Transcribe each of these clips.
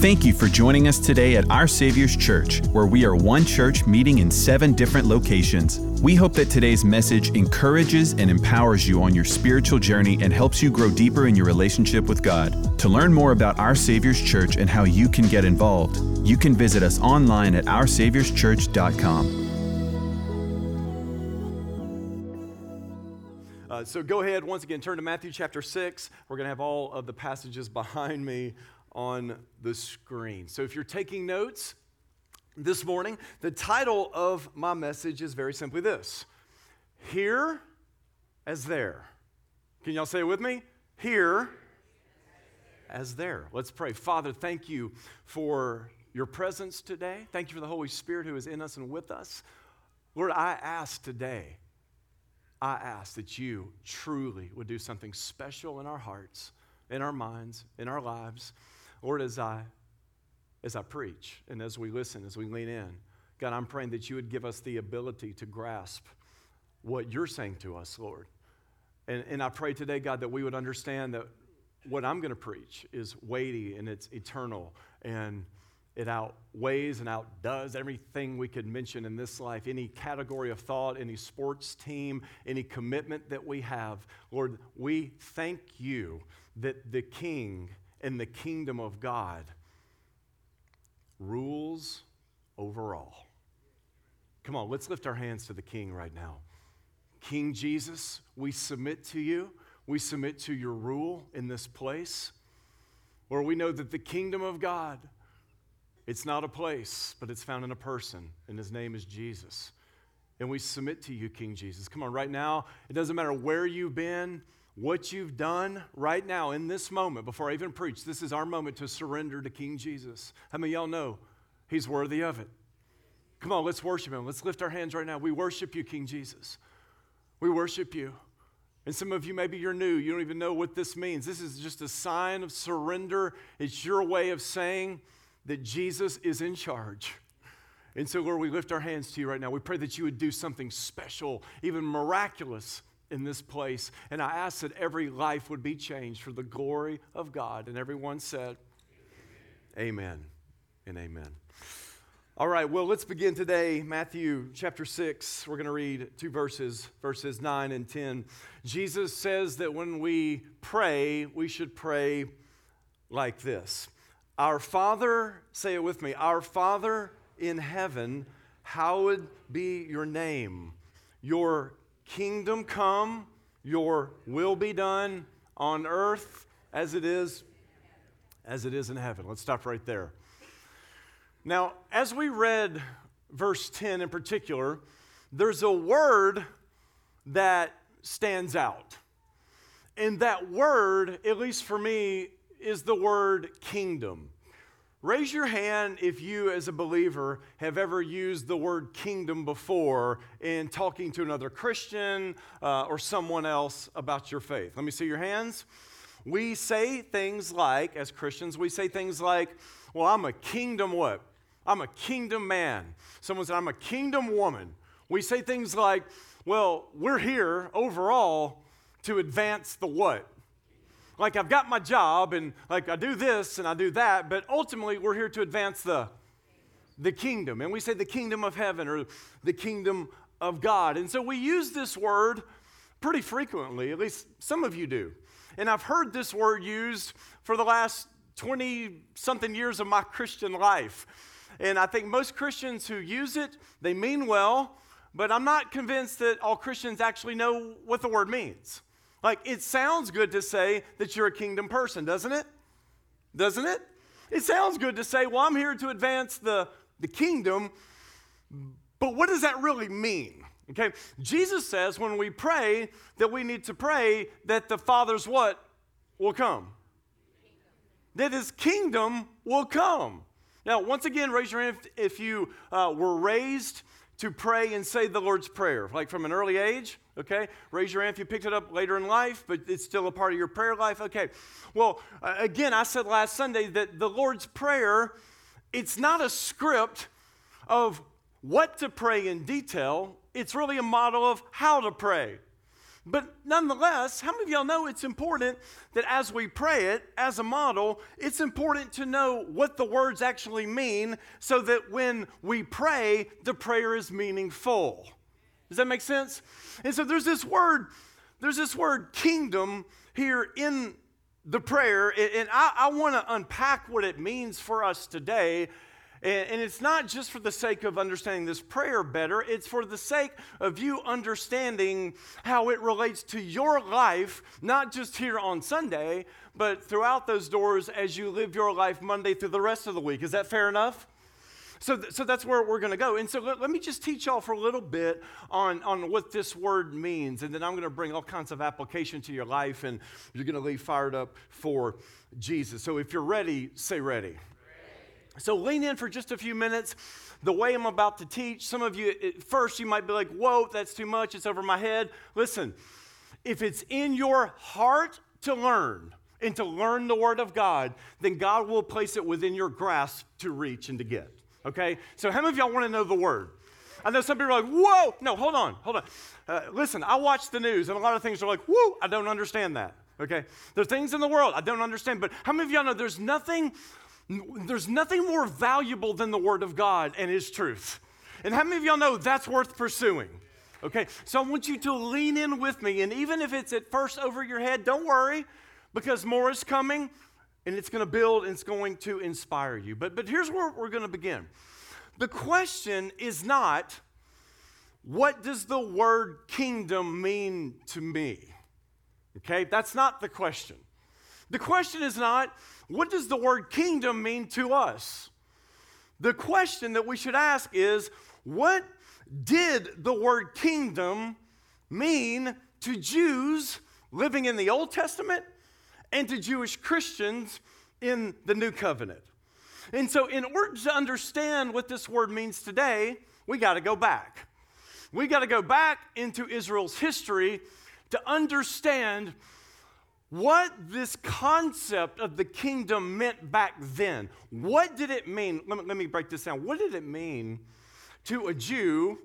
Thank you for joining us today at Our Savior's Church, where we are one church meeting in seven different locations. We hope that today's message encourages and empowers you on your spiritual journey and helps you grow deeper in your relationship with God. To learn more about Our Savior's Church and how you can get involved, you can visit us online at OurSaviour'sChurch.com. Uh, so go ahead, once again, turn to Matthew chapter 6. We're going to have all of the passages behind me on the screen. So if you're taking notes this morning, the title of my message is very simply this Here as there. Can y'all say it with me? Here as there. Let's pray. Father, thank you for your presence today. Thank you for the Holy Spirit who is in us and with us. Lord, I ask today, I ask that you truly would do something special in our hearts, in our minds, in our lives. Lord, as I as I preach and as we listen, as we lean in, God, I'm praying that you would give us the ability to grasp what you're saying to us, Lord. And, and I pray today, God, that we would understand that what I'm going to preach is weighty and it's eternal and it outweighs and outdoes everything we could mention in this life, any category of thought, any sports team, any commitment that we have. Lord, we thank you that the King and the kingdom of God rules over all. Come on, let's lift our hands to the King right now. King Jesus, we submit to you. We submit to your rule in this place. Where we know that the kingdom of God, it's not a place, but it's found in a person, and his name is Jesus. And we submit to you, King Jesus. Come on, right now, it doesn't matter where you've been, what you've done right now in this moment, before I even preach, this is our moment to surrender to King Jesus. How many y'all know he's worthy of it? Come on, let's worship him. Let's lift our hands right now. We worship you, King Jesus. We worship you. And some of you, maybe you're new, you don't even know what this means. This is just a sign of surrender. It's your way of saying that Jesus is in charge. And so, Lord, we lift our hands to you right now. We pray that you would do something special, even miraculous in this place. And I ask that every life would be changed for the glory of God. And everyone said, Amen, amen and amen. All right, well, let's begin today. Matthew chapter 6. We're going to read two verses, verses 9 and 10. Jesus says that when we pray, we should pray like this Our Father, say it with me, Our Father in heaven, hallowed be your name. Your kingdom come, your will be done on earth as it is as it is in heaven. Let's stop right there. Now, as we read verse 10 in particular, there's a word that stands out. And that word, at least for me, is the word kingdom. Raise your hand if you, as a believer, have ever used the word kingdom before in talking to another Christian uh, or someone else about your faith. Let me see your hands. We say things like, as Christians, we say things like, well, I'm a kingdom what? I'm a kingdom man. Someone said, I'm a kingdom woman. We say things like, well, we're here overall to advance the what? Like I've got my job and like I do this and I do that, but ultimately we're here to advance the the kingdom. And we say the kingdom of heaven or the kingdom of God. And so we use this word pretty frequently, at least some of you do. And I've heard this word used for the last 20 something years of my Christian life. And I think most Christians who use it, they mean well, but I'm not convinced that all Christians actually know what the word means. Like, it sounds good to say that you're a kingdom person, doesn't it? Doesn't it? It sounds good to say, well, I'm here to advance the, the kingdom, but what does that really mean? Okay, Jesus says when we pray that we need to pray that the Father's what will come? That his kingdom will come. Now, once again, raise your hand if, if you uh, were raised to pray and say the Lord's Prayer, like from an early age, okay? Raise your hand if you picked it up later in life, but it's still a part of your prayer life, okay? Well, again, I said last Sunday that the Lord's Prayer, it's not a script of what to pray in detail, it's really a model of how to pray. But nonetheless, how many of y'all know it's important that as we pray it as a model, it's important to know what the words actually mean so that when we pray, the prayer is meaningful. Does that make sense? And so there's this word, there's this word kingdom here in the prayer, and I, I want to unpack what it means for us today and, it's not just for the sake of understanding this prayer better, it's for the sake of you understanding how it relates to your life, not just here on Sunday, but throughout those doors as you live your life Monday through the rest of the week. Is that fair enough? So, th- so that's where we're going to go. And so let, let, me just teach y'all for a little bit on, on what this word means. And then I'm going to bring all kinds of application to your life, and you're going to leave fired up for Jesus. So if you're ready, say ready. So lean in for just a few minutes. The way I'm about to teach, some of you at first you might be like, whoa, that's too much, it's over my head. Listen, if it's in your heart to learn and to learn the Word of God, then God will place it within your grasp to reach and to get. Okay? So, how many of y'all want to know the Word? I know some people are like, whoa, no, hold on, hold on. Uh, listen, I watch the news, and a lot of things are like, whoa, I don't understand that. Okay? There are things in the world I don't understand, but how many of y'all know there's nothing there's nothing more valuable than the Word of God and His truth. And how many of y'all know that's worth pursuing? Okay, so I want you to lean in with me, and even if it's at first over your head, don't worry, because more is coming, and it's going to build and it's going to inspire you. But, but here's where we're going to begin. The question is not, what does the word kingdom mean to me? Okay, that's not the question. The question is not, what does the word kingdom mean to us? The question that we should ask is what did the word kingdom mean to Jews living in the Old Testament and to Jewish Christians in the New Covenant? And so, in order to understand what this word means today, we got to go back. We got to go back into Israel's history to understand what this concept of the kingdom meant back then. What did it mean? Let me, let me break this down. What did it mean to a Jew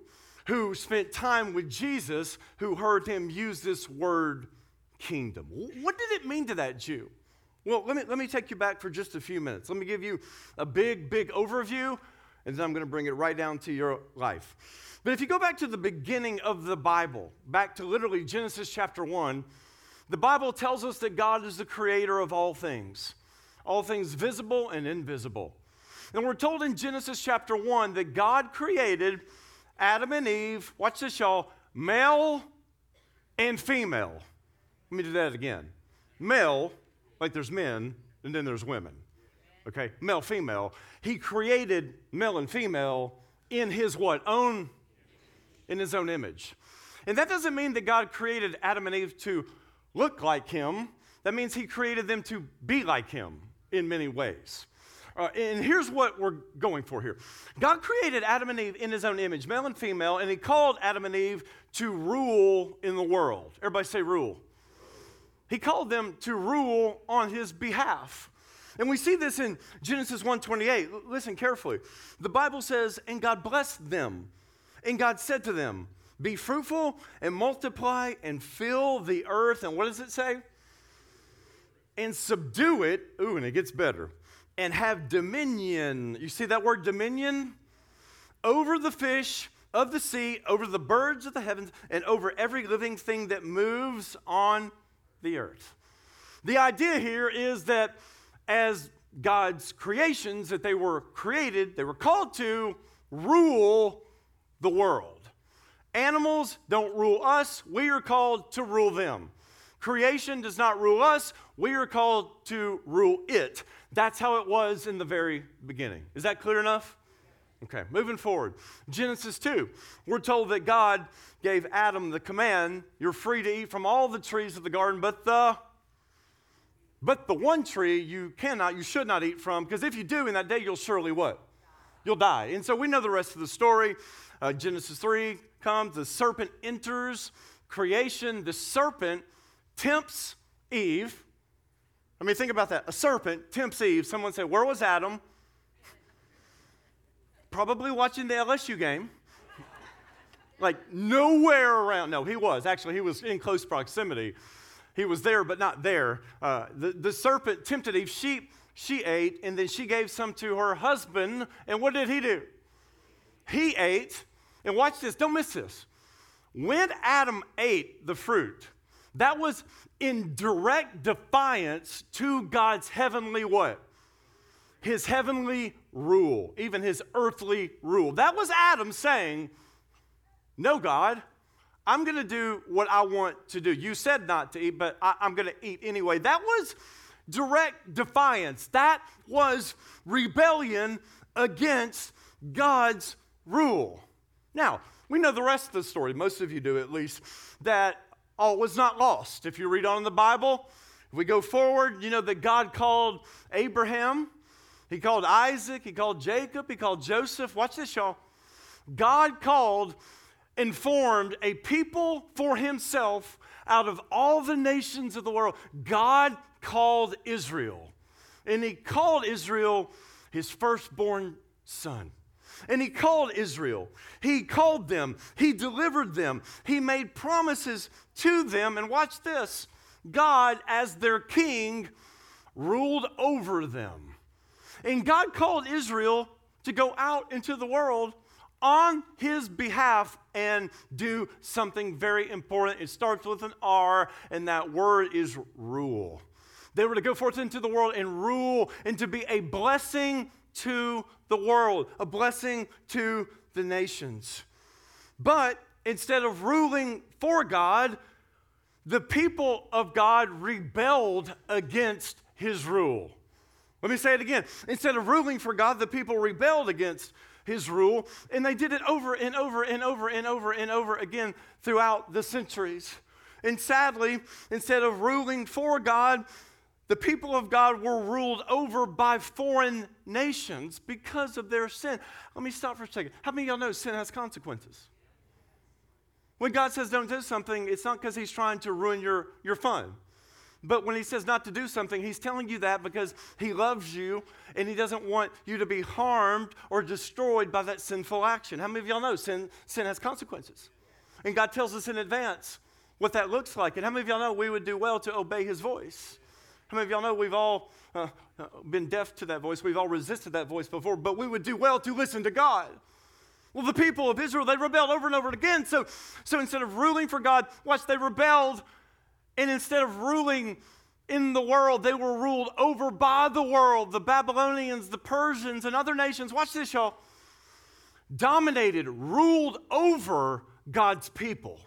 who spent time with Jesus who heard him use this word kingdom? What did it mean to that Jew? Well, let me, let me take you back for just a few minutes. Let me give you a big, big overview, and then I'm going to bring it right down to your life. But if you go back to the beginning of the Bible, back to literally Genesis chapter 1, the Bible tells us that God is the creator of all things, all things visible and invisible. And we're told in Genesis chapter 1 that God created Adam and Eve, watch this, y'all, male and female. Let me do that again. Male, like there's men, and then there's women. Okay, male, female. He created male and female in his what? Own, in his own image. And that doesn't mean that God created Adam and Eve to look like him, that means he created them to be like him in many ways. Uh, and here's what we're going for here God created Adam and Eve in his own image, male and female, and he called Adam and Eve to rule in the world. Everybody say rule. He called them to rule on his behalf. And we see this in Genesis 1:28. Listen carefully. The Bible says, "And God blessed them, and God said to them, be fruitful and multiply and fill the earth. And what does it say? And subdue it. Ooh, and it gets better. And have dominion. You see that word dominion? Over the fish of the sea, over the birds of the heavens, and over every living thing that moves on the earth. The idea here is that as God's creations, that they were created, they were called to rule the world. Animals don't rule us, we are called to rule them. Creation does not rule us, we are called to rule it. That's how it was in the very beginning. Is that clear enough? Okay, moving forward. Genesis 2, we're told that God gave Adam the command, you're free to eat from all the trees of the garden, but the but the one tree you cannot, you should not eat from, because if you do in that day, you'll surely what? You'll die. And so we know the rest of the story. Uh, Genesis 3, comes, the serpent enters creation. The serpent tempts Eve. I mean, think about that. A serpent tempts Eve. Someone said, Where was Adam? Probably watching the LSU game. like nowhere around. No, he was. Actually, he was in close proximity. He was there, but not there. Uh, the, the serpent tempted Eve. She, she ate, and then she gave some to her husband. And what did he do? He ate. And watch this, don't miss this. When Adam ate the fruit, that was in direct defiance to God's heavenly what? His heavenly rule, even his earthly rule. That was Adam saying, No, God, I'm going to do what I want to do. You said not to eat, but I, am going to eat anyway. That was direct defiance. That was rebellion against God's rule. Now, we know the rest of the story, most of you do at least, that all was not lost. If you read on in the Bible, if we go forward, you know that God called Abraham, He called Isaac, He called Jacob, He called Joseph. Watch this, y'all. God called and formed a people for Himself out of all the nations of the world. God called Israel, and He called Israel His firstborn son. And he called Israel. He called them. He delivered them. He made promises to them. And watch this God, as their king, ruled over them. And God called Israel to go out into the world on his behalf and do something very important. It starts with an R, and that word is rule. They were to go forth into the world and rule and to be a blessing to the world, a blessing to the nations. But instead of ruling for God, the people of God rebelled against his rule. Let me say it again. Instead of ruling for God, the people rebelled against his rule, and they did it over and over and over and over and over again throughout the centuries. And sadly, instead of ruling for God, the people of God were ruled over by foreign nations because of their sin. Let me stop for a second. How many of y'all know sin has consequences? When God says don't do something, it's not because He's trying to ruin your, your fun. But when He says not to do something, He's telling you that because He loves you and He doesn't want you to be harmed or destroyed by that sinful action. How many of y'all know sin, sin has consequences? And God tells us in advance what that looks like. And how many of y'all know we would do well to obey His voice? How many of y'all know we've all uh, uh, been deaf to that voice? We've all resisted that voice before, but we would do well to listen to God. Well, the people of Israel, they rebelled over and over again. So, so instead of ruling for God, watch, they rebelled. And instead of ruling in the world, they were ruled over by the world. The Babylonians, the Persians, and other nations, watch this, y'all, dominated, ruled over God's people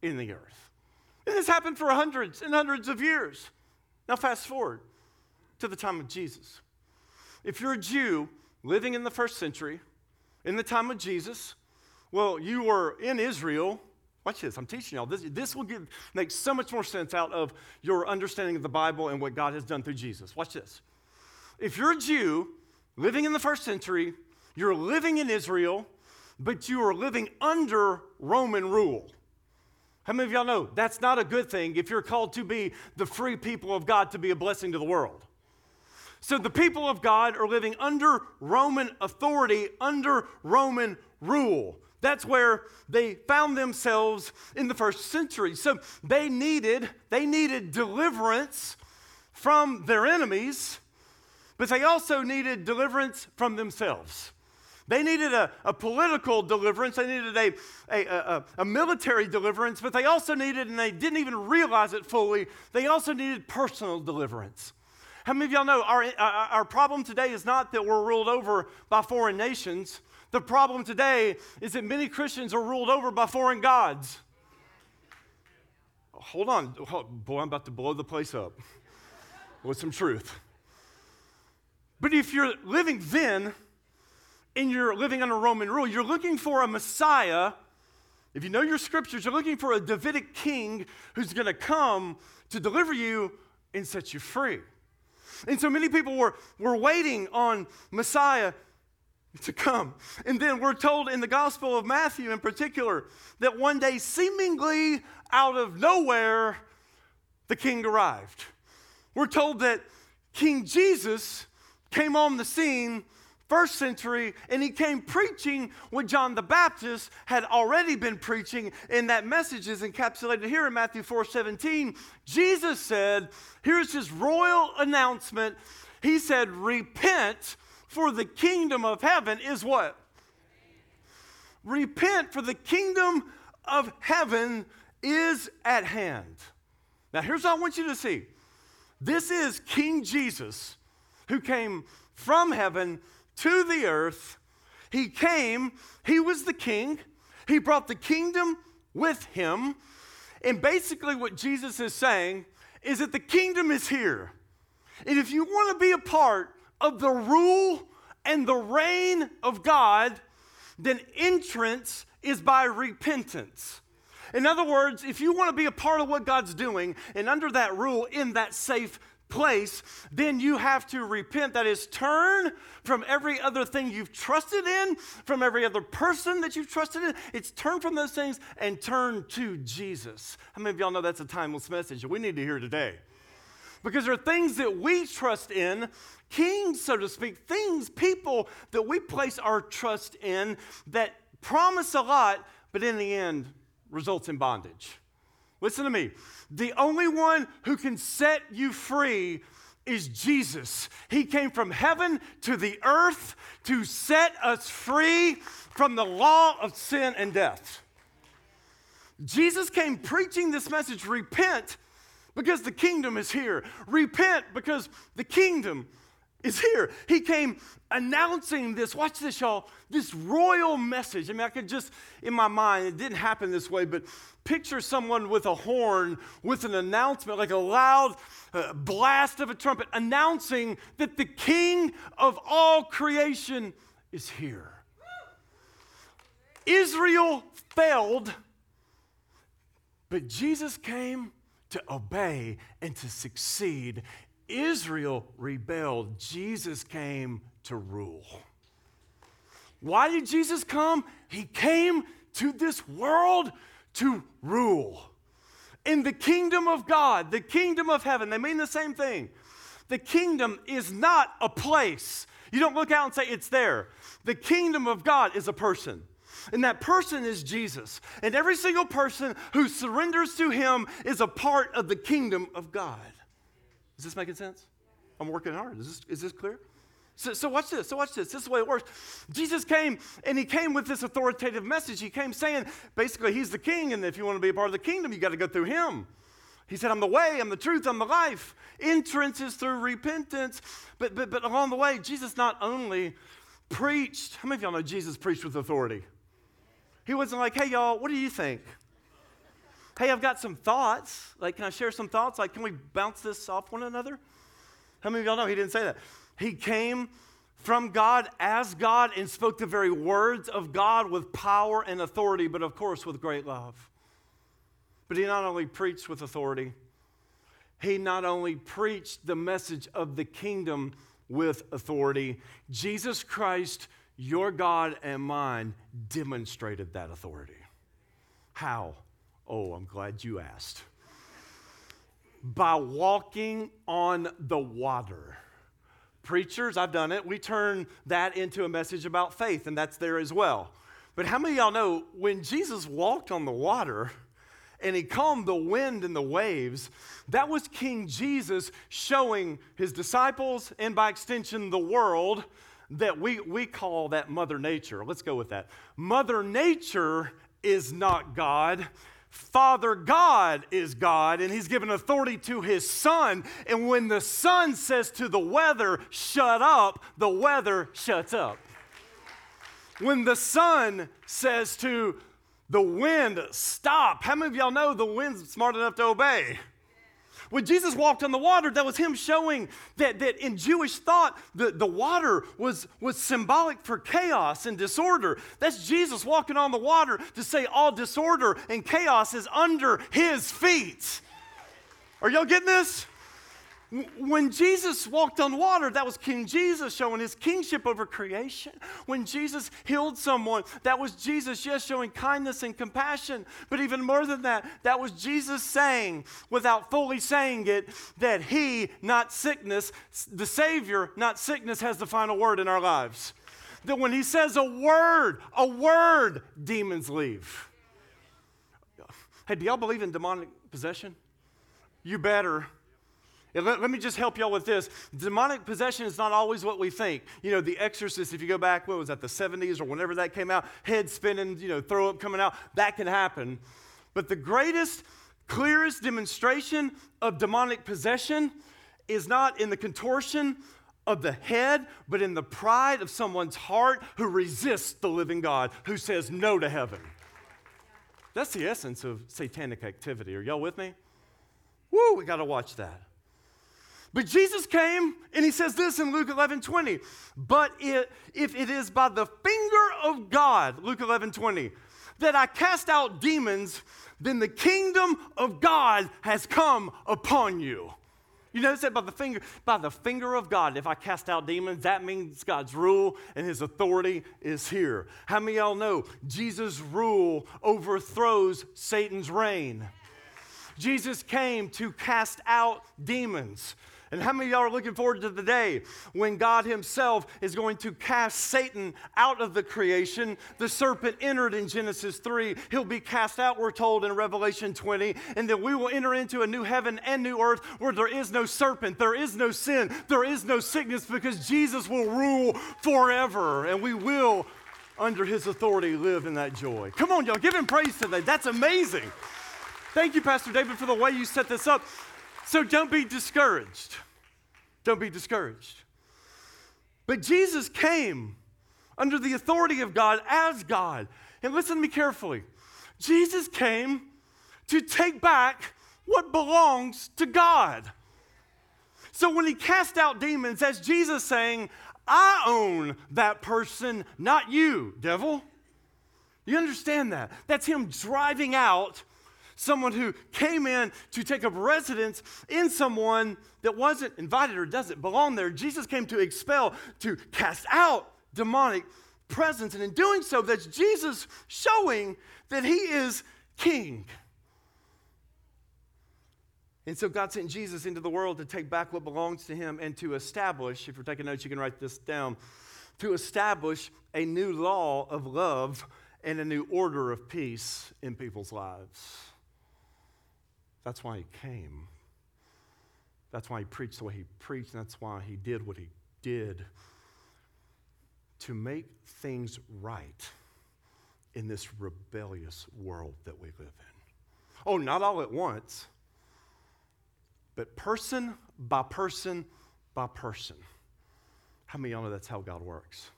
in the earth. And this happened for hundreds and hundreds of years. Now, fast forward to the time of Jesus. If you're a Jew living in the first century, in the time of Jesus, well, you were in Israel. Watch this, I'm teaching y'all. This, this will give, make so much more sense out of your understanding of the Bible and what God has done through Jesus. Watch this. If you're a Jew living in the first century, you're living in Israel, but you are living under Roman rule. How many of y'all know that's not a good thing if you're called to be the free people of God to be a blessing to the world? So the people of God are living under Roman authority, under Roman rule. That's where they found themselves in the first century. So they needed they needed deliverance from their enemies, but they also needed deliverance from themselves. They needed a, a political deliverance, they needed a, a, a, a military deliverance, but they also needed, and they didn't even realize it fully, they also needed personal deliverance. How many of y'all know our, our problem today is not that we're ruled over by foreign nations? The problem today is that many Christians are ruled over by foreign gods. Hold on. Boy, I'm about to blow the place up with some truth. But if you're living then, and you're living under Roman rule, you're looking for a Messiah. If you know your scriptures, you're looking for a Davidic king who's going to come to deliver you and set you free. And so many people were, were waiting on Messiah to come. And then we're told in the Gospel of Matthew in particular that one day, seemingly out of nowhere, the king arrived. We're told that King Jesus came on the scene first century, and he came preaching what John the Baptist had already been preaching, and that message is encapsulated here in Matthew 4 17. Jesus said, Here's his royal announcement. He said, Repent, for the kingdom of heaven is what? Repent, for the kingdom of heaven is at hand. Now, here's what I want you to see this is King Jesus who came from heaven to the earth. He came, he was the king, he brought the kingdom with him. And basically, what Jesus is saying is that the kingdom is here. And if you want to be a part of the rule and the reign of God, then entrance is by repentance. In other words, if you want to be a part of what God's doing and under that rule in that safe place, then you have to repent. That is, turn from every other thing you've trusted in, from every other person that you've trusted in. It's turn from those things and turn to Jesus. How many of y'all know that's a timeless message that we need to hear today? Because there are things that we trust in, kings, so to speak, things, people that we place our trust in that promise a lot, but in the end results in bondage. Listen to me. The only one who can set you free is Jesus. He came from heaven to the earth to set us free from the law of sin and death. Jesus came preaching this message repent because the kingdom is here. Repent because the kingdom is here. He came announcing this. Watch this, y'all. This royal message. I mean, I could just, in my mind, it didn't happen this way, but picture someone with a horn with an announcement, like a loud uh, blast of a trumpet, announcing that the king of all creation is here. Israel failed, but Jesus came to obey and to succeed Israel rebelled, Jesus came to rule. Why did Jesus come? He came to this world to rule. In the kingdom of God, the kingdom of heaven, they mean the same thing. The kingdom is not a place. You don't look out and say it's there. The kingdom of God is a person. And that person is Jesus. And every single person who surrenders to him is a part of the kingdom of God. Is this making sense? I'm working hard. Is this, is this clear? So, so watch this. So watch this. This is the way it works. Jesus came and he came with this authoritative message. He came saying, basically, he's the king, and if you want to be a part of the kingdom, you got to go through him. He said, I'm the way, I'm the truth, I'm the life. Entrance is through repentance. But, but, but along the way, Jesus not only preached, how many of y'all know Jesus preached with authority? He wasn't like, hey, y'all, what do you think? Hey, I've got some thoughts. Like, can I share some thoughts? Like, can we bounce this off one another? How many of y'all know he didn't say that? He came from God as God and spoke the very words of God with power and authority, but of course with great love. But he not only preached with authority, he not only preached the message of the kingdom with authority, Jesus Christ, your God and mine, demonstrated that authority. How? Oh, I'm glad you asked. By walking on the water. Preachers, I've done it. We turn that into a message about faith, and that's there as well. But how many of y'all know when Jesus walked on the water and he calmed the wind and the waves, that was King Jesus showing his disciples and by extension the world that we, we call that Mother Nature. Let's go with that. Mother Nature is not God. Father God is God, and He's given authority to His Son. And when the Son says to the weather, shut up, the weather shuts up. When the Son says to the wind, stop, how many of y'all know the wind's smart enough to obey? When Jesus walked on the water, that was him showing that, that in Jewish thought, the, the water was, was symbolic for chaos and disorder. That's Jesus walking on the water to say all disorder and chaos is under his feet. Are y'all getting this? When Jesus walked on water, that was King Jesus showing his kingship over creation. When Jesus healed someone, that was Jesus, yes, showing kindness and compassion. But even more than that, that was Jesus saying, without fully saying it, that he, not sickness, the Savior, not sickness, has the final word in our lives. That when he says a word, a word, demons leave. Hey, do y'all believe in demonic possession? You better. Let, let, me just help y'all with this. Demonic possession is not always what we think. You know, The Exorcist, if you go back, what was that, the 70s or whenever that came out, head spinning, you know, throw up coming out, that can happen. But the greatest, clearest demonstration of demonic possession is not in the contortion of the head, but in the pride of someone's heart who resists the living God, who says no to heaven. That's the essence of satanic activity. Are y'all with me? Woo, we got to watch that. But Jesus came and he says this in Luke 11 20. But it, if it is by the finger of God, Luke 11 20, that I cast out demons, then the kingdom of God has come upon you. You notice that by the finger, by the finger of God, if I cast out demons, that means God's rule and his authority is here. How many y'all know Jesus' rule overthrows Satan's reign? Jesus came to cast out demons. And how many of y'all are looking forward to the day when God Himself is going to cast Satan out of the creation? The serpent entered in Genesis 3. He'll be cast out, we're told in Revelation 20. And then we will enter into a new heaven and new earth where there is no serpent, there is no sin, there is no sickness because Jesus will rule forever. And we will, under His authority, live in that joy. Come on, y'all, give Him praise today. That's amazing. Thank you, Pastor David, for the way you set this up. So don't be discouraged. Don't be discouraged. But Jesus came under the authority of God as God. And listen to me carefully. Jesus came to take back what belongs to God. So when he cast out demons, that's Jesus saying, I own that person, not you, devil. You understand that? That's him driving out someone who came in to take up residence in someone that wasn't invited or doesn't belong there. Jesus came to expel, to cast out demonic presence. And in doing so, that's Jesus showing that he is king. And so God sent Jesus into the world to take back what belongs to him and to establish, if you're taking notes, you can write this down, to establish a new law of love and a new order of peace in people's lives. That's why he came. That's why he preached the way he preached, that's why he did what he did to make things right in this rebellious world that we live in. Oh, not all at once, but person by person by person. How many of y'all know that's how God works?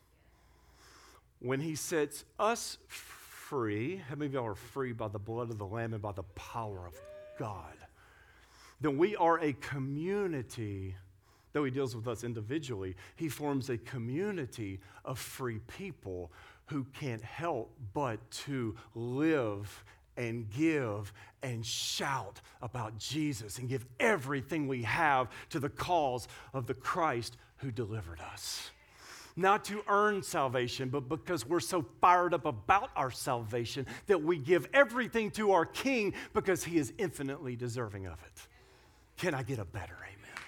When he sets us free, how many of y'all are free by the blood of the Lamb and by the power of God, then we are a community. Though he deals with us individually, he forms a community of free people who can't help but to live and give and shout about Jesus and give everything we have to the cause of the Christ who delivered us not to earn salvation, but because we're so fired up about our salvation that we give everything to our King because he is infinitely deserving of it. Can I get a better amen?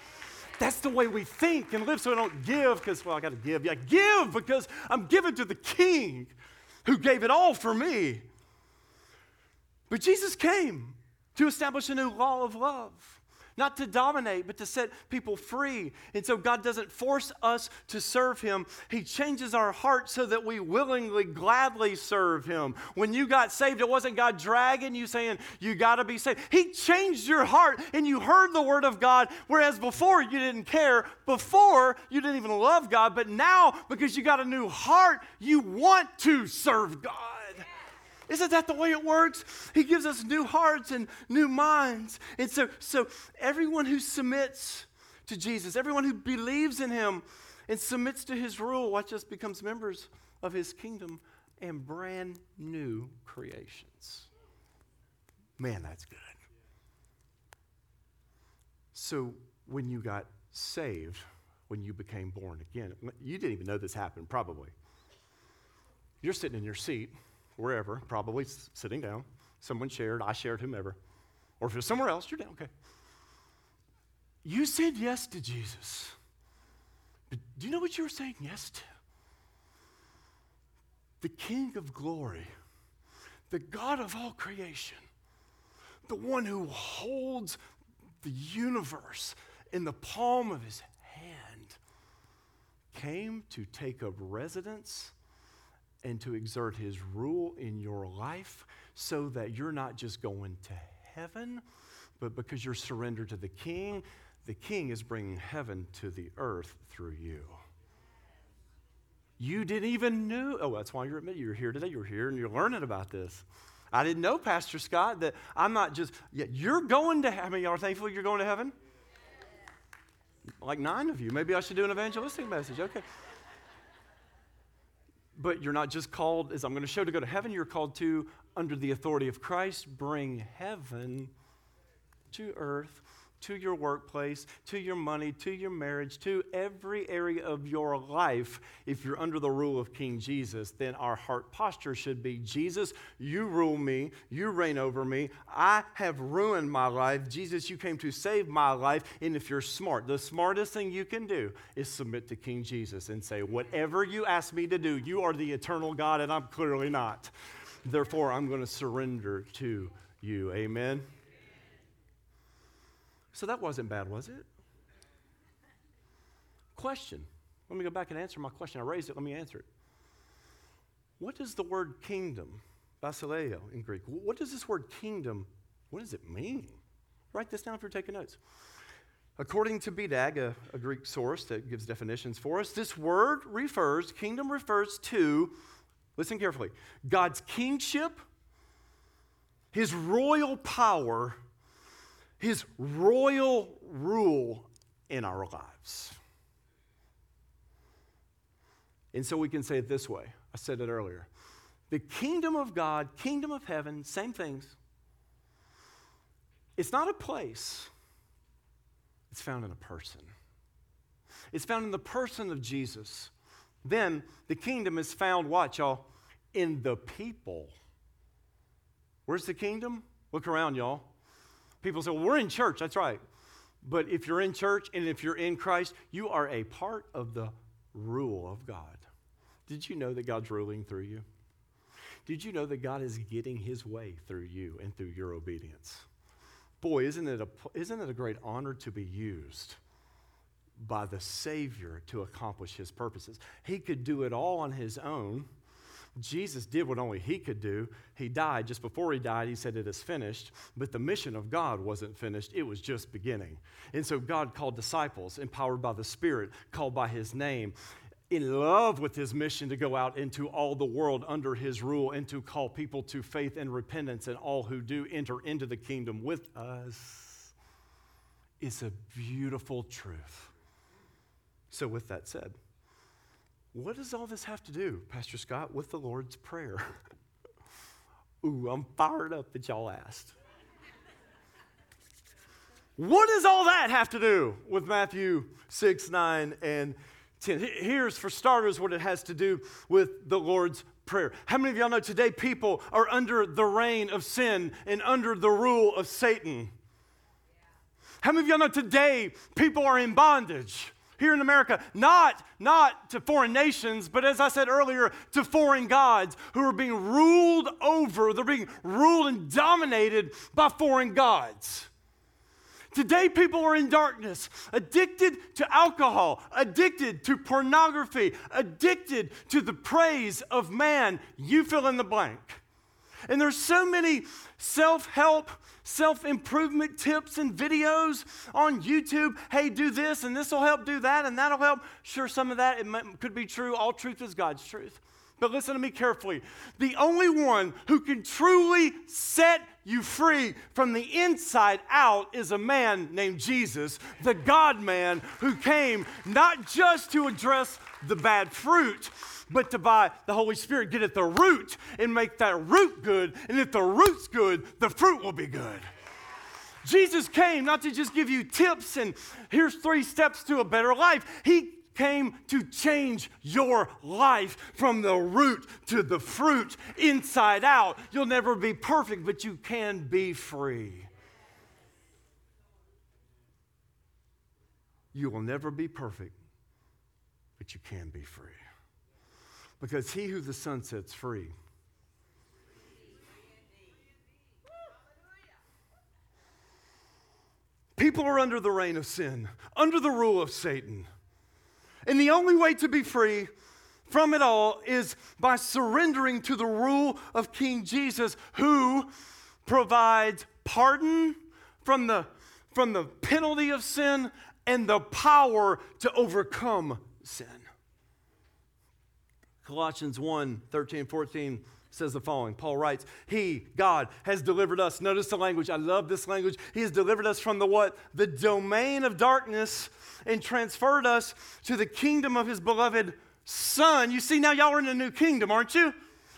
That's the way we think and live so I don't give because, well, I got to give. Yeah, give because I'm given to the King who gave it all for me. But Jesus came to establish a new law of love not to dominate, but to set people free. And so God doesn't force us to serve Him. He changes our heart so that we willingly, gladly serve Him. When you got saved, it wasn't God dragging you saying, You got to be saved. He changed your heart and you heard the Word of God, whereas before you didn't care. Before you didn't even love God, but now because you got a new heart, you want to serve God. Isn't that the way it works? He gives us new hearts and new minds. And so, so everyone who submits to Jesus, everyone who believes in him and submits to his rule, watch us becomes members of his kingdom and brand new creations. Man, that's good. So when you got saved, when you became born again. You didn't even know this happened, probably. You're sitting in your seat, wherever, probably sitting down. Someone shared, I shared, whomever. Or if you're somewhere else, you're down, okay. You said yes to Jesus. But do you know what you were saying yes to? The King of glory, the God of all creation, the one who holds the universe in the palm of his hand, came to take up residence and to exert his rule in your life so that you're not just going to heaven, but because you're surrendered to the king, the king is bringing heaven to the earth through you. You didn't even know. Oh, that's why you're you're here today. You're here and you're learning about this. I didn't know, Pastor Scott, that I'm not just, yeah, you're going to heaven. Y'all are thankful you're going to heaven? Like nine of you. Maybe I should do an evangelistic message. Okay. But you're not just called, as I'm going to show, to go to heaven. You're called to, under the authority of Christ, bring heaven to earth to your workplace, to your money, to your marriage, to every area of your life, if you're under the rule of King Jesus, then our heart posture should be Jesus, you rule me, you reign over me. I have ruined my life. Jesus, you came to save my life. And if you're smart, the smartest thing you can do is submit to King Jesus and say, Whatever you ask me to do, you are the eternal God, and I'm clearly not. Therefore, I'm going to surrender to you. Amen. So that wasn't bad, was it? Question. Let me go back and answer my question. I raised it. Let me answer it. What does the word kingdom, basileia in Greek, what does this word kingdom, what does it mean? Write this down if you're taking notes. According to BDAG, a, a, Greek source that gives definitions for us, this word refers, kingdom refers to, listen carefully, God's kingship, his royal power, his royal rule in our lives. And so we can say it this way I said it earlier. The kingdom of God, kingdom of heaven, same things. It's not a place, it's found in a person. It's found in the person of Jesus. Then the kingdom is found, watch y'all, in the people. Where's the kingdom? Look around, y'all. People say, well, we're in church. That's right. But if you're in church and if you're in Christ, you are a part of the rule of God. Did you know that God's ruling through you? Did you know that God is getting his way through you and through your obedience? Boy, isn't it a, isn't it a great honor to be used by the Savior to accomplish his purposes? He could do it all on his own Jesus did what only he could do. He died. Just before he died, he said, It is finished. But the mission of God wasn't finished, it was just beginning. And so God called disciples, empowered by the Spirit, called by his name, in love with his mission to go out into all the world under his rule and to call people to faith and repentance, and all who do enter into the kingdom with us. It's a beautiful truth. So, with that said, what does all this have to do, Pastor Scott, with the Lord's Prayer? Ooh, I'm fired up that y'all asked. what does all that have to do with Matthew 6, 9, and 10? Here's, for starters, what it has to do with the Lord's Prayer. How many of y'all know today people are under the reign of sin and under the rule of Satan? How many of y'all know today people are in bondage? Here in America, not, not to foreign nations, but as I said earlier, to foreign gods who are being ruled over. They're being ruled and dominated by foreign gods. Today, people are in darkness, addicted to alcohol, addicted to pornography, addicted to the praise of man. You fill in the blank. And there's so many self help, self improvement tips and videos on YouTube. Hey, do this, and this will help do that, and that'll help. Sure, some of that it could be true. All truth is God's truth. But listen to me carefully. The only one who can truly set you free from the inside out is a man named Jesus, the God man who came not just to address the bad fruit, but to by the Holy Spirit get at the root and make that root good. And if the root's good, the fruit will be good. Jesus came not to just give you tips and here's three steps to a better life. He came to change your life from the root to the fruit, inside out. You'll never be perfect, but you can be free. You will never be perfect, but you can be free. Because he who the Son sets free. People are under the reign of sin, under the rule of Satan. And the only way to be free from it all is by surrendering to the rule of King Jesus, who provides pardon from the, from the penalty of sin and the power to overcome sin. Colossians 1 13, 14 says the following Paul writes, He, God, has delivered us. Notice the language. I love this language. He has delivered us from the what? The domain of darkness and transferred us to the kingdom of His beloved Son. You see, now y'all are in a new kingdom, aren't you?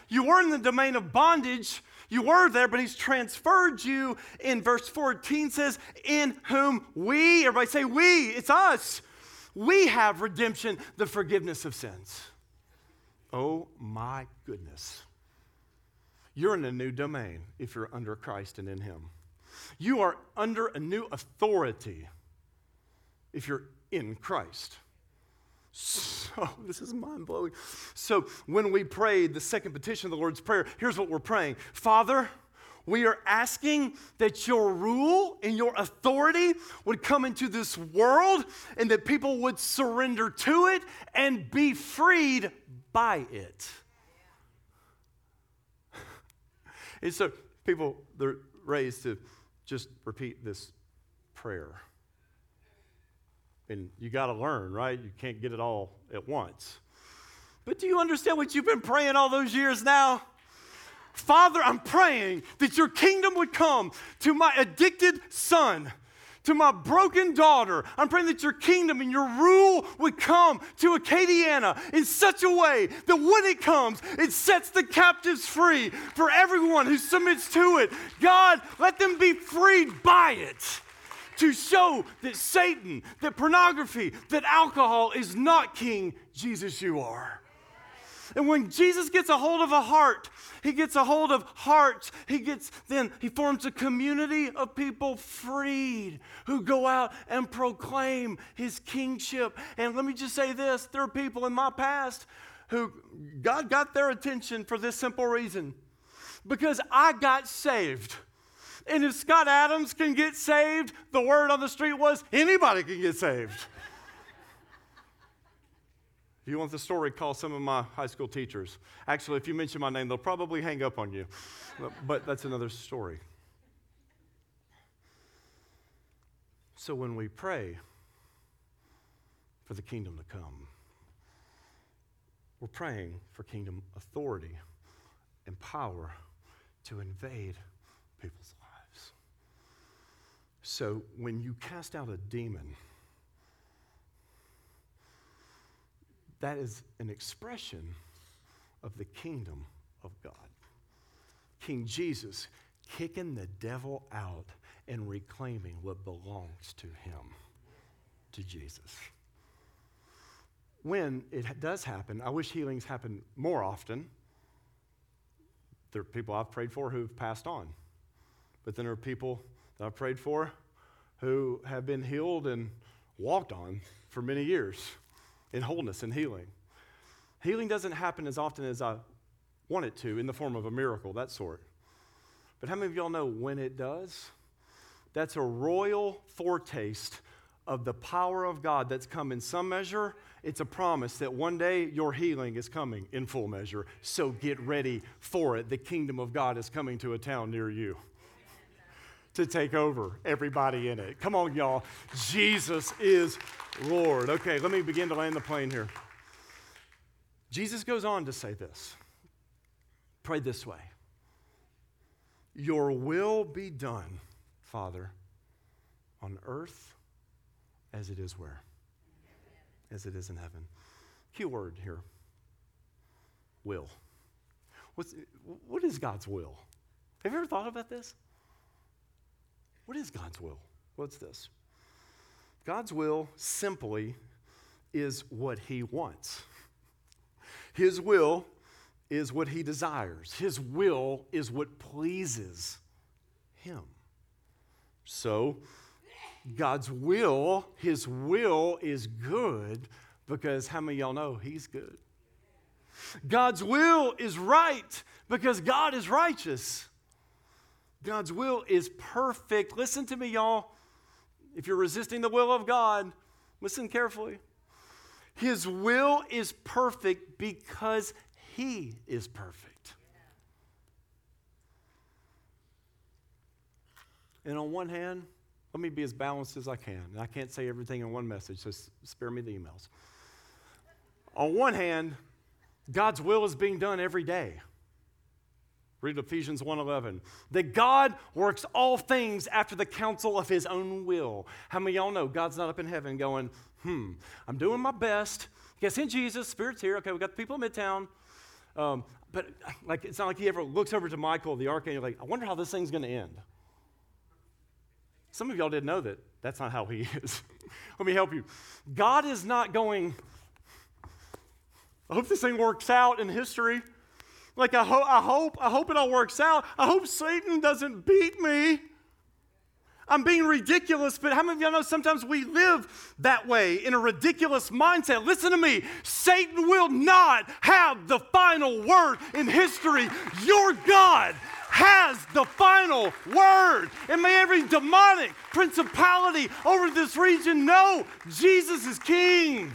You were in the domain of bondage. You were there, but he's transferred you. In verse 14 says, In whom we, everybody say we, it's us. We have redemption, the forgiveness of sins. Oh my goodness. You're in a new domain if you're under Christ and in Him. You are under a new authority if you're in Christ. So, this is mind blowing. So, when we prayed the second petition of the Lord's Prayer, here's what we're praying Father, we are asking that your rule and your authority would come into this world and that people would surrender to it and be freed by it. And so people, they're raised to just repeat this prayer. And you got to learn, right? You can't get it all at once. But do you understand what you've been praying all those years now? Father, I'm praying that your kingdom would come to my addicted son to my broken daughter. I'm praying that your kingdom and your rule would come to Acadiana in such a way that when it comes, it sets the captives free for everyone who submits to it. God, let them be freed by it to show that Satan, that pornography, that alcohol is not King Jesus, you are. And when Jesus gets a hold of a heart, he gets a hold of hearts. He gets then he forms a community of people freed who go out and proclaim his kingship. And let me just say this, there are people in my past who God got their attention for this simple reason. Because I got saved. And if Scott Adams can get saved, the word on the street was anybody can get saved. If you want the story, call some of my high school teachers. Actually, if you mention my name, they'll probably hang up on you. But, that's another story. So when we pray for the kingdom to come, we're praying for kingdom authority and power to invade people's lives. So when you cast out a demon, That is an expression of the kingdom of God. King Jesus kicking the devil out and reclaiming what belongs to him, to Jesus. When it does happen, I wish healings happen more often. There are people I've prayed for who've passed on. But then there are people that I've prayed for who have been healed and walked on for many years in wholeness and healing. Healing doesn't happen as often as I want it to in the form of a miracle, that sort. But how many of y'all know when it does? That's a royal foretaste of the power of God that's come in some measure. It's a promise that one day your healing is coming in full measure. So get ready for it. The kingdom of God is coming to a town near you to take over everybody in it. Come on, y'all. Jesus is Lord. Okay, let me begin to land the plane here. Jesus goes on to say this Pray this way Your will be done, Father, on earth as it is where? As it is in heaven. Key word here will. What's, what is God's will? Have you ever thought about this? What is God's will? What's this? God's will simply is what He wants. His will is what He desires, His will is what pleases Him. So, God's will, His will is good because how many y'all know He's good? God's will is right because God is righteous. God's will is perfect. Listen to me, y'all. If you're resisting the will of God, listen carefully. His will is perfect because He is perfect. And on one hand, let me be as balanced as I can. And I can't say everything in one message, so spare me the emails. On one hand, God's will is being done every day. Read Ephesians 1:11. That God works all things after the counsel of his own will. How many y'all know God's not up in heaven going, hmm, I'm doing my best. Yes, in Jesus, Spirit's here. Okay, we got the people in Midtown. Um, but like it's not like he ever looks over to Michael, the archangel, like, I wonder how this thing's gonna end. Some of y'all didn't know that. That's not how he is. Let me help you. God is not going, I hope this thing works out in history. Like, I, ho- I hope, I hope it all works out. I hope Satan doesn't beat me. I'm being ridiculous, but how many of y'all know sometimes we live that way in a ridiculous mindset? Listen to me. Satan will not have the final word in history. Your God has the final word. And may every demonic principality over this region know Jesus is king.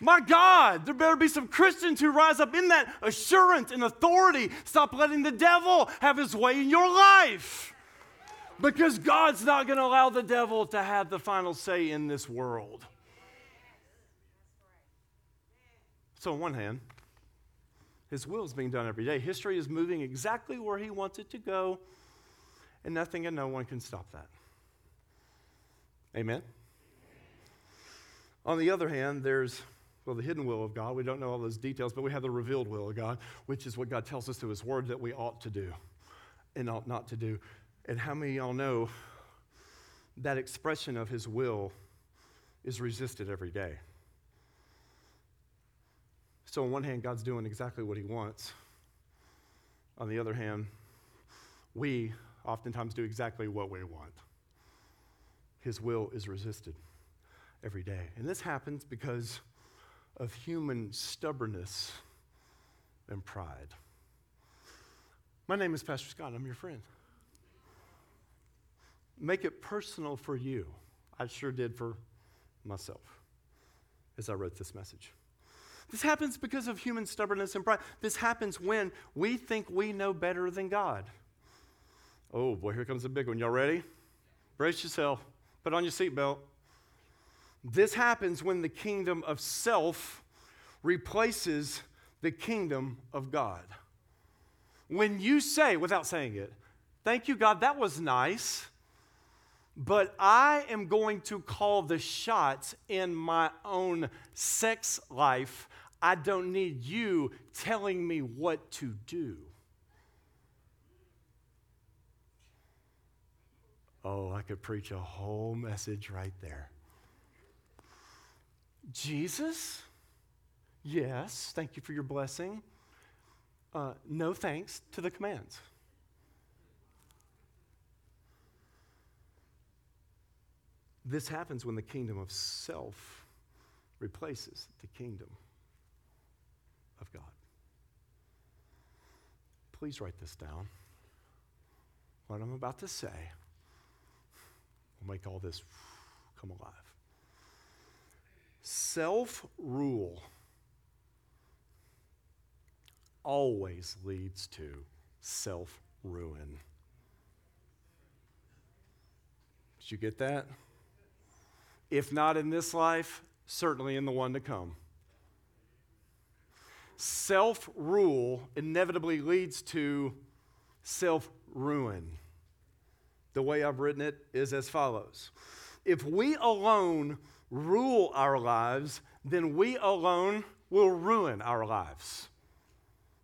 My God, there better be some Christians who rise up in that assurance and authority. Stop letting the devil have his way in your life. Because God's not going to allow the devil to have the final say in this world. So, on one hand, his will is being done every day. History is moving exactly where he wants it to go, and nothing and no one can stop that. Amen? On the other hand, there's well, the hidden will of God. We don't know all those details, but we have the revealed will of God, which is what God tells us through His Word that we ought to do and ought not to do. And how many y'all know that expression of His will is resisted every day? So, on one hand, God's doing exactly what He wants. On the other hand, we oftentimes do exactly what we want. His will is resisted every day. And this happens because of human stubbornness and pride. My name is Pastor Scott. I'm your friend. Make it personal for you. I sure did for myself as I wrote this message. This happens because of human stubbornness and pride. This happens when we think we know better than God. Oh boy, here comes a big one. Y'all ready? Brace yourself. Put on your seatbelt. This happens when the kingdom of self replaces the kingdom of God. When you say, without saying it, thank you, God, that was nice, but I am going to call the shots in my own sex life. I don't need you telling me what to do. Oh, I could preach a whole message right there. Jesus? Yes, thank you for your blessing. Uh, no thanks to the commands. This happens when the kingdom of self replaces the kingdom of God. Please write this down. What I'm about to say will make all this come alive. Self rule always leads to self ruin. Did you get that? If not in this life, certainly in the one to come. Self rule inevitably leads to self ruin. The way I've written it is as follows If we alone rule our lives, then we alone will ruin our lives.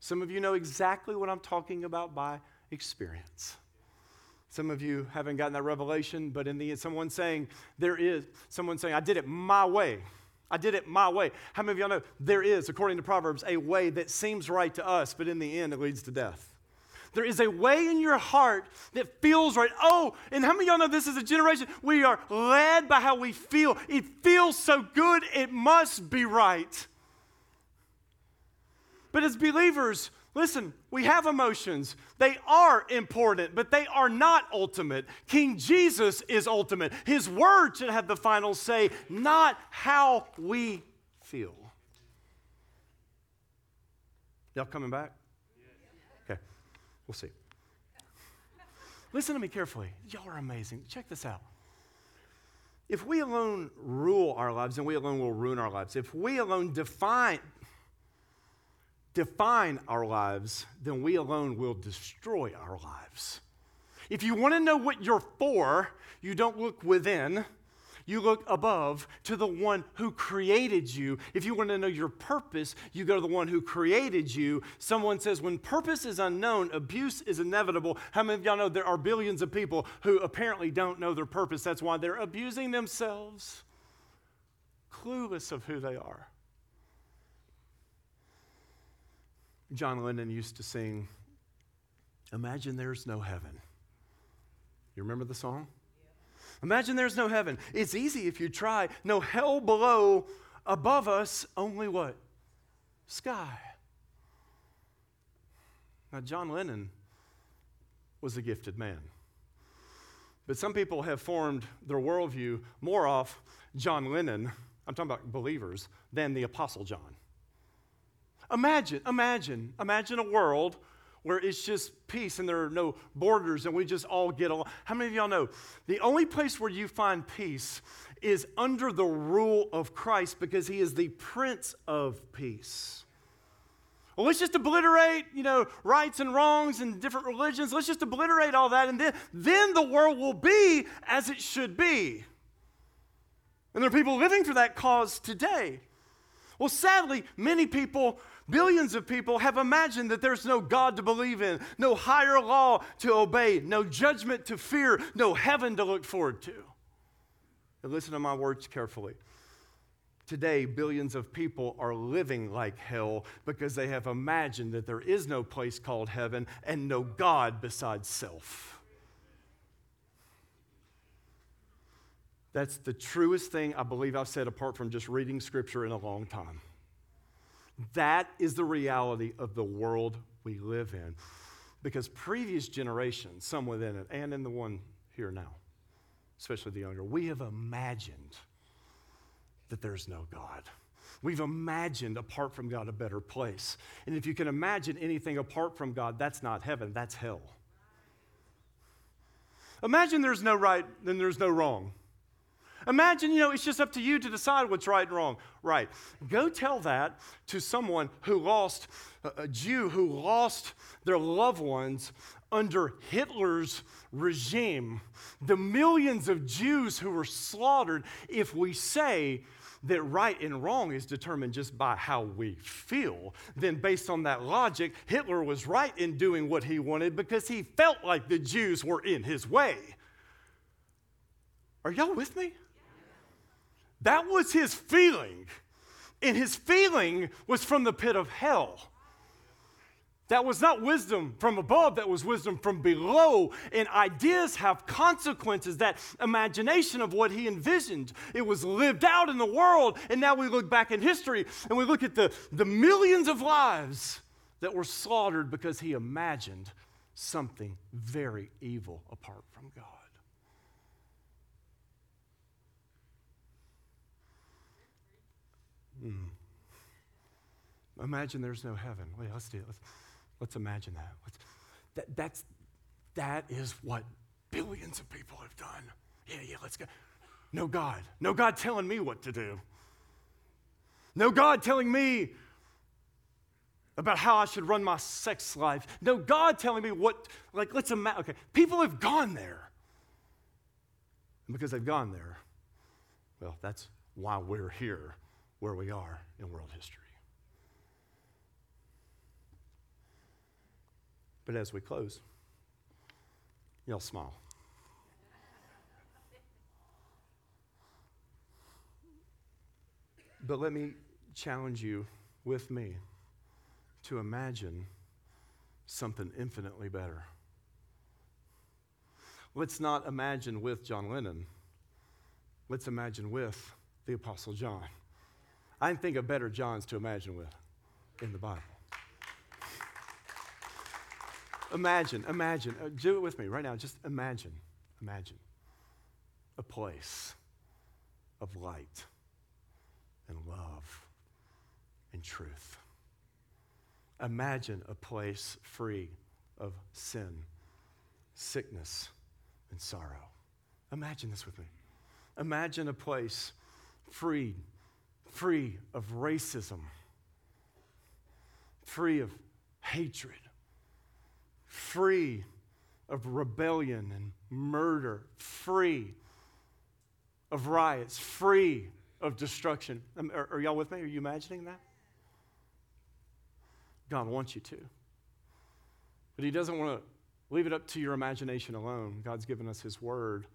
Some of you know exactly what I'm talking about by experience. Some of you haven't gotten that revelation, but in the end, someone saying, there is, someone saying, I did it my way. I did it my way. How many of y'all know there is, according to Proverbs, a way that seems right to us, but in the end it leads to death? There is a way in your heart that feels right. Oh, and how many of y'all know this is a generation? We are led by how we feel. It feels so good, it must be right. But as believers, listen, we have emotions. They are important, but they are not ultimate. King Jesus is ultimate. His word should have the final say, not how we feel. Y'all coming back? We'll see. Listen to me carefully. Y'all are amazing. Check this out. If we alone rule our lives, and we alone will ruin our lives, if we alone define, define our lives, then we alone will destroy our lives. If you want to know what you're for, you don't look within, you look above to the one who created you. If you want to know your purpose, you go to the one who created you. Someone says, when purpose is unknown, abuse is inevitable. How many of y'all know there are billions of people who apparently don't know their purpose? That's why they're abusing themselves, clueless of who they are. John Lennon used to sing, Imagine there's no heaven. You remember the song? Imagine there's no heaven. It's easy if you try. No hell below, above us, only what? Sky. Now, John Lennon was a gifted man. But some people have formed their worldview more off John Lennon, I'm talking about believers, than the Apostle John. Imagine, imagine, imagine a world where it's just peace and there are no borders and we just all get along. How many of y'all know the only place where you find peace is under the rule of Christ because he is the Prince of Peace? Well, let's just obliterate, you know, rights and wrongs and different religions. Let's just obliterate all that, and then, then the world will be as it should be. And there are people living for that cause today. Well, sadly, many people Billions of people have imagined that there's no God to believe in, no higher law to obey, no judgment to fear, no heaven to look forward to. And listen to my words carefully. Today, billions of people are living like hell because they have imagined that there is no place called heaven and no God besides self. That's the truest thing I believe I've said apart from just reading scripture in a long time. That is the reality of the world we live in. Because previous generations, some within it, and in the one here now, especially the younger, we have imagined that there's no God. We've imagined apart from God a better place. And if you can imagine anything apart from God, that's not heaven, that's hell. Imagine there's no right, then there's no wrong. Imagine, you know, it's just up to you to decide what's right and wrong. Right. Go tell that to someone who lost, a Jew who lost their loved ones under Hitler's regime. The millions of Jews who were slaughtered, if we say, that right and wrong is determined just by how we feel, then based on that logic, Hitler was right in doing what he wanted because he felt like the Jews were in his way. Are y'all with me? That was his feeling. And his feeling was from the pit of hell. That was not wisdom from above, that was wisdom from below. And ideas have consequences. That imagination of what he envisioned, it was lived out in the world. And now we look back in history and we look at the, the millions of lives that were slaughtered because he imagined something very evil apart from God. Mm. Imagine there's no heaven. Wait, let's do it. Let's, let's imagine that. Let's, that. That's, that is what billions of people have done. Yeah, yeah, let's go. No God. No God telling me what to do. No God telling me about how I should run my sex life. No God telling me what, like, let's imagine. Okay, people have gone there. And because they've gone there, well, that's why we're here where we are in world history. But as we close, y'all smile. But let me challenge you with me to imagine something infinitely better. Let's not imagine with John Lennon. Let's imagine with the Apostle John. I can think of better Johns to imagine with in the Bible. Imagine, imagine, uh, do it with me right now. Just imagine, imagine a place of light and love and truth. Imagine a place free of sin, sickness, and sorrow. Imagine this with me. Imagine a place free, free of racism, free of hatred, free of rebellion and murder, free of riots, free of destruction. Um, are, are, y'all with me? Are you imagining that? God wants you to. But He doesn't want to leave it up to your imagination alone. God's given us His Word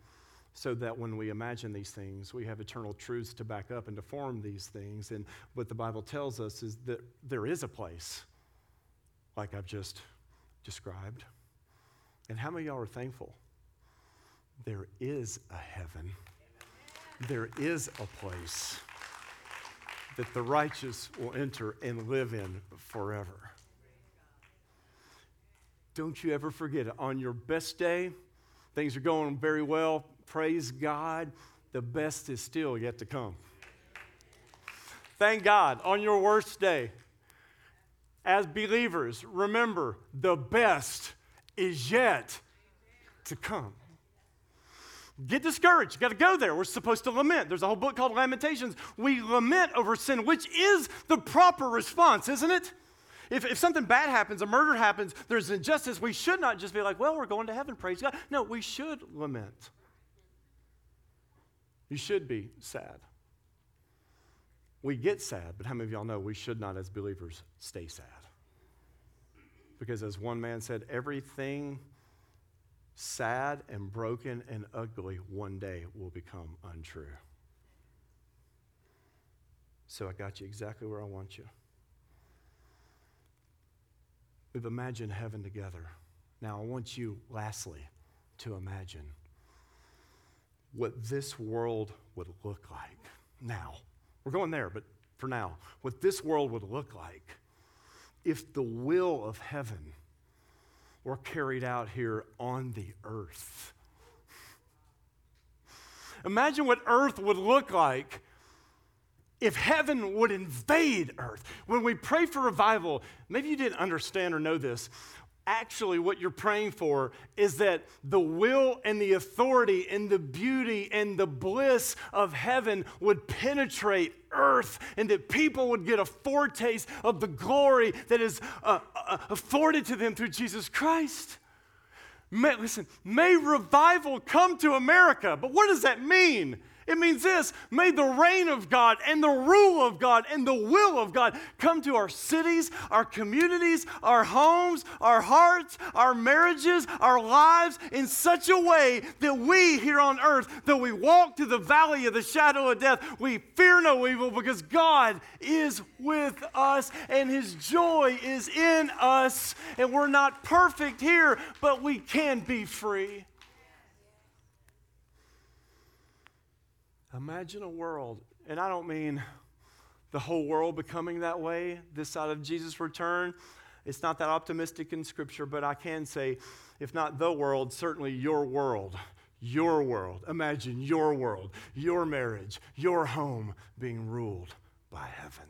so that when we imagine these things, we have eternal truths to back up and to form these things. And what the Bible tells us is that there is a place, like I've just described. And how many of y'all are thankful? There is a heaven, there is a place that the righteous will enter and live in forever. Don't you ever forget it. On your best day, things are going very well. Praise God. The best is still yet to come. Thank God. On your worst day, as believers, remember the best is yet to come. Get discouraged. You got to go there. We're supposed to lament. There's a whole book called Lamentations. We lament over sin, which is the proper response, isn't it? If, if something bad happens, a murder happens, there's injustice, we should not just be like, well, we're going to heaven, praise God. No, we should lament. You should be sad. We get sad, but how many of y'all know we should not, as believers, stay sad? Because as one man said, everything sad and broken and ugly one day will become untrue. So I got you exactly where I want you. We've imagined heaven together. Now I want you, lastly, to imagine what this world would look like. Now, we're going there, but for now, what this world would look like if the will of heaven were carried out here on the earth. Imagine what earth would look like if heaven would invade earth. When we pray for revival, maybe you didn't understand or know this actually what you're praying for is that the will and the authority and the beauty and the bliss of heaven would penetrate earth and that people would get a foretaste of the glory that is uh, uh, afforded to them through Jesus Christ. May, listen, may revival come to America, but what does that mean? It means this may the reign of God and the rule of God and the will of God come to our cities, our communities, our homes, our hearts, our marriages, our lives in such a way that we here on earth, though we walk through the valley of the shadow of death, we fear no evil because God is with us and his joy is in us. And we're not perfect here, but we can be free. Imagine a world, and I don't mean the whole world becoming that way this side of Jesus' return. It's not that optimistic in Scripture, but I can say, if not the world, certainly your world. Your world. Imagine your world, your marriage, your home being ruled by heaven.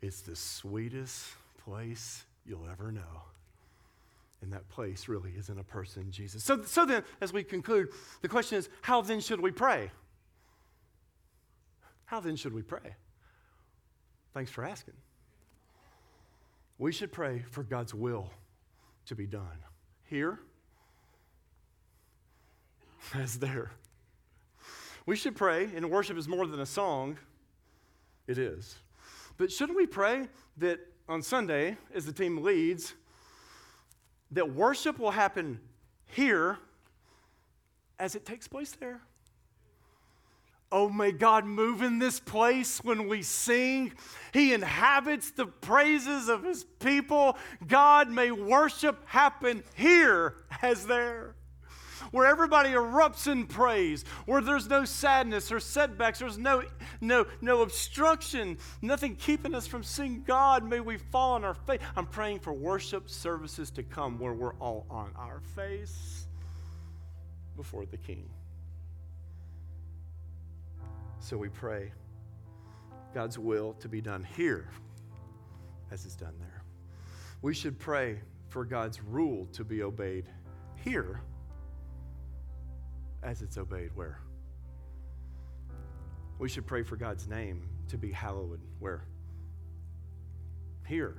It's the sweetest place you'll ever know. And that place really isn't a person, Jesus. So, so then, as we conclude, the question is how then should we pray? How then should we pray? Thanks for asking. We should pray for God's will to be done here as there. We should pray, and worship is more than a song. It is. But shouldn't we pray that on Sunday, as the team leads, that worship will happen here as it takes place there. Oh, may God move in this place when we sing. He inhabits the praises of his people. God, may worship happen here as there. Where everybody erupts in praise, where there's no sadness or setbacks, there's no, no, no obstruction, nothing keeping us from seeing God. May we fall on our face. I'm praying for worship services to come where we're all on our face before the King. So we pray God's will to be done here as it's done there. We should pray for God's rule to be obeyed here as it's obeyed where? We should pray for God's name to be hallowed where? Here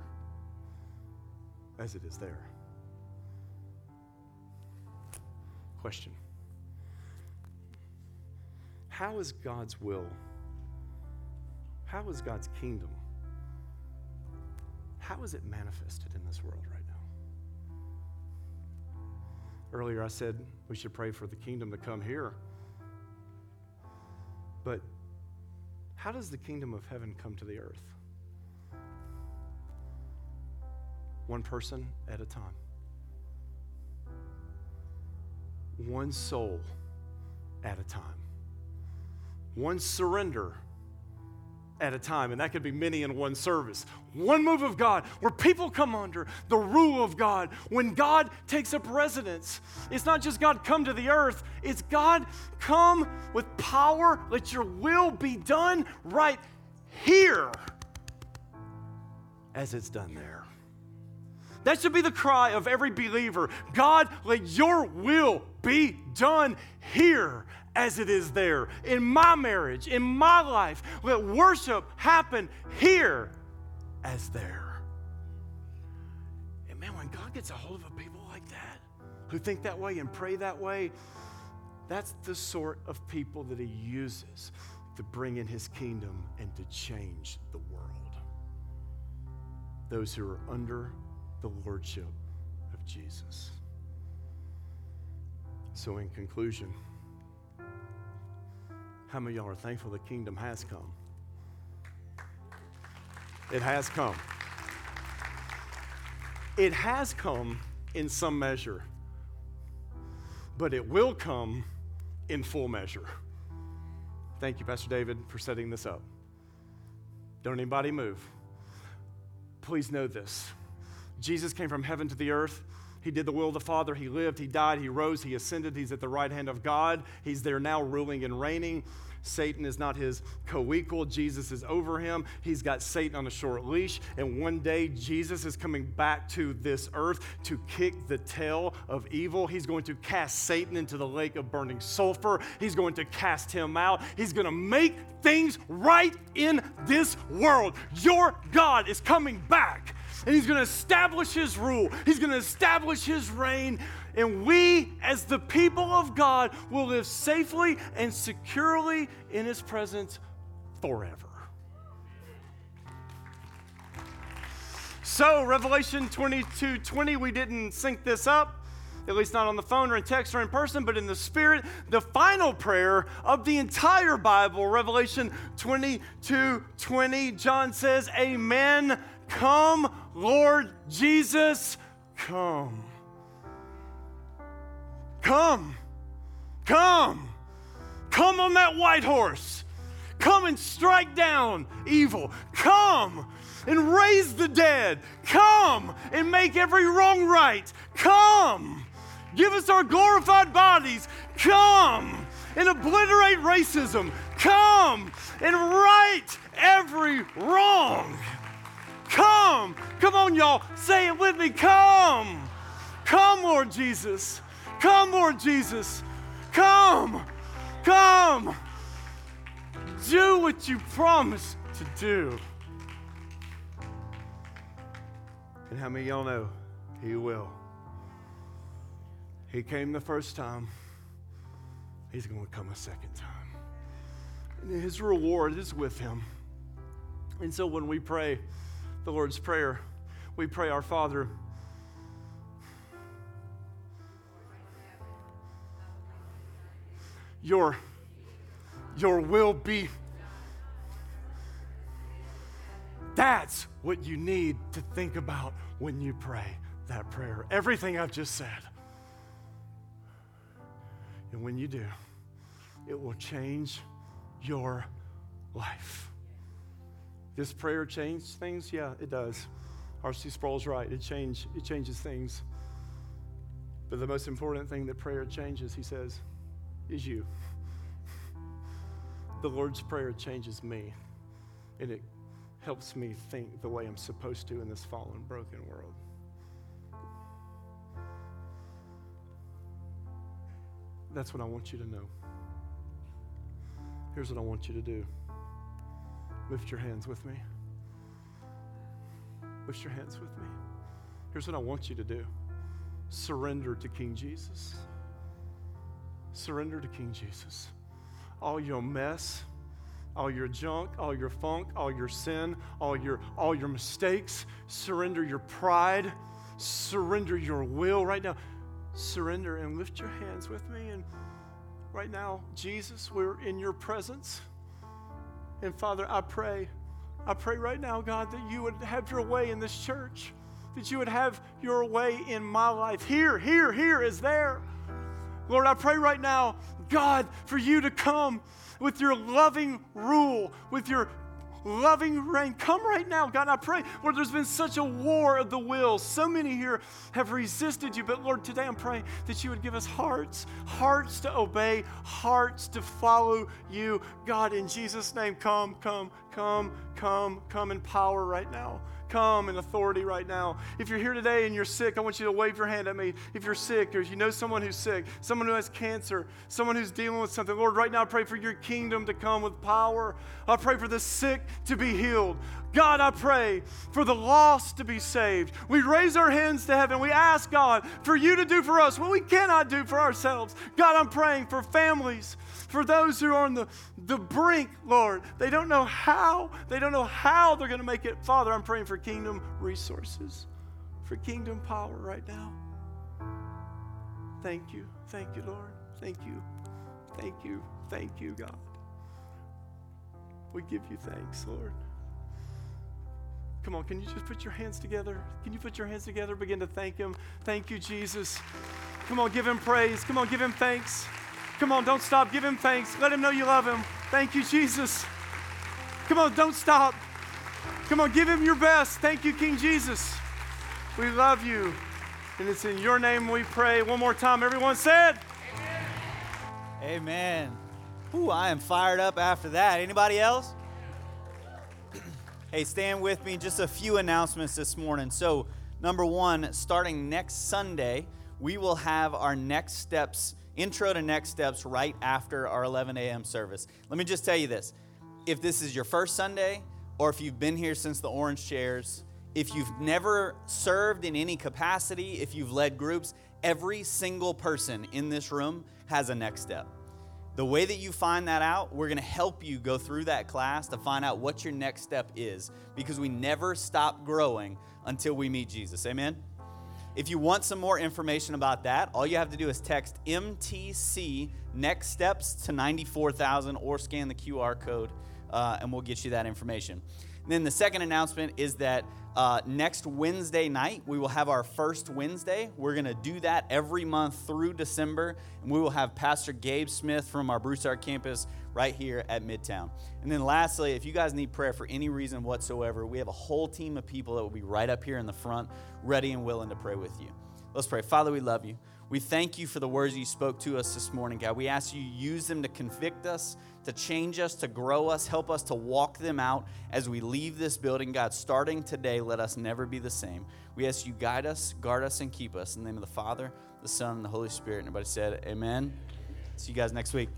as it is there. Question how is God's will? How is God's kingdom? How is it manifested in this world right now? Earlier, I said we should pray for the kingdom to come here. But how does the kingdom of heaven come to the earth? One person at a time, one soul at a time one surrender at a time, and that could be many in one service. One move of God where people come under the rule of God. When God takes up residence, it's not just God come to the earth, it's God come with power. Let your will be done right here as it's done there. That should be the cry of every believer God, let your will be done here as it is there. In my marriage, in my life, let worship happen here as there. And man, when God gets a hold of a people like that, who think that way and pray that way, that's the sort of people that He uses to bring in His kingdom and to change the world. Those who are under the lordship of Jesus. So, in conclusion, how many y'all are thankful the kingdom has come? It has come. It has come in some measure, but it will come in full measure. Thank you, Pastor David, for setting this up. Don't anybody move. Please know this Jesus came from heaven to the earth he did the will of the Father. He lived, he died, he rose, he ascended. He's at the right hand of God. He's there now ruling and reigning. Satan is not his co equal. Jesus is over him. He's got Satan on a short leash. And one day, Jesus is coming back to this earth to kick the tail of evil. He's going to cast Satan into the lake of burning sulfur. He's going to cast him out. He's going to make things right in this world. Your God is coming back and he's going to establish his rule, he's going to establish his reign. And we, as the people of God, will live safely and securely in his presence forever. So, Revelation 22 20, we didn't sync this up at least not on the phone or in text or in person, but in the spirit, the final prayer of the entire Bible, Revelation 22 20, John says, Amen. Come, Lord Jesus, come. Come, come, come on that white horse. Come and strike down evil. Come and raise the dead. Come and make every wrong right. Come. Give us our glorified bodies. Come and obliterate racism. Come and right every wrong. Come. Come on, y'all. Say it with me. Come. Come, Lord Jesus. Come, Lord Jesus. Come. Come. Do what you promised to do. And how many y'all know He will? He came the first time, He's going to come a second time. And His reward is with Him. And so when we pray, the Lord's Prayer, we pray, Our Father, your, your will be. That's what you need to think about when you pray that prayer. Everything I've just said. And when you do, it will change your life. This prayer change things? Yeah, it does. R.C. Sproul's right. It, change, it changes things. But the most important thing that prayer changes, he says, is you. The Lord's Prayer changes me, and it helps me think the way I'm supposed to in this fallen, broken world. That's what I want you to know. Here's what I want you to do lift your hands with me. Lift your hands with me. Here's what I want you to do surrender to King Jesus. Surrender to King Jesus. All your mess, all your junk, all your funk, all your sin, all your, all your mistakes. Surrender your pride. Surrender your will right now. Surrender and lift your hands with me. And right now, Jesus, we're in your presence. And Father, I pray, I pray right now, God, that you would have your way in this church, that you would have your way in my life. Here, here, here is there. Lord, I pray right now, God, for you to come with your loving rule, with your loving reign. Come right now, God. I pray, Lord, there's been such a war of the will. So many here have resisted you. But Lord, today I'm praying that you would give us hearts, hearts to obey, hearts to follow you. God, in Jesus' name, come, come, come, come, come in power right now come in authority right now. If you're here today and you're sick, I want you to wave your hand at me. If you're sick or if you know someone who's sick, someone who has cancer, someone who's dealing with something, Lord, right now I pray for your kingdom to come with power. I pray for the sick to be healed. God, I pray for the lost to be saved. We raise our hands to heaven. We ask God for you to do for us what we cannot do for ourselves. God, I'm praying for families for those who are on the, the brink, Lord. They don't know how. They don't know how they're going to make it. Father, I'm praying for kingdom resources, for kingdom power right now. Thank you. Thank you, Lord. Thank you. Thank you. Thank you, God. We give you thanks, Lord. Come on, can you just put your hands together? Can you put your hands together? Begin to thank Him. Thank you, Jesus. Come on, give Him praise. Come on, give Him thanks. Come on, don't stop. Give him thanks. Let him know you love him. Thank you, Jesus. Come on, don't stop. Come on, give him your best. Thank you, King Jesus. We love you. And it's in your name we pray. One more time. Everyone said, Amen. Ooh, I am fired up after that. Anybody else? hey, stand with me. Just a few announcements this morning. So, number one, starting next Sunday, we will have our next steps intro to next steps right after our 11 a.m. service. Let me just tell you this if this is your first Sunday, or if you've been here since the orange chairs, if you've never served in any capacity, if you've led groups, every single person in this room has a next step. The way that you find that out, we're going to help you go through that class to find out what your next step is because we never stop growing until we meet Jesus. Amen? If you want some more information about that, all you have to do is text MTC next steps to 94,000 or scan the QR code uh, and we'll get you that information. And then the second announcement is that uh, next Wednesday night, we will have our first Wednesday. We're going to do that every month through December, and we will have Pastor Gabe Smith from our Broussard campus right here at Midtown. And then lastly, if you guys need prayer for any reason whatsoever, we have a whole team of people that will be right up here in the front, ready and willing to pray with you. Let's pray. Father, we love you. We thank you for the words you spoke to us this morning, God. We ask you use them to convict us, to change us, to grow us, help us to walk them out as we leave this building. God, starting today, let us never be the same. We ask you guide us, guard us, and keep us. In the name of the Father, the Son, and the Holy Spirit. Everybody said, Amen. See you guys next week.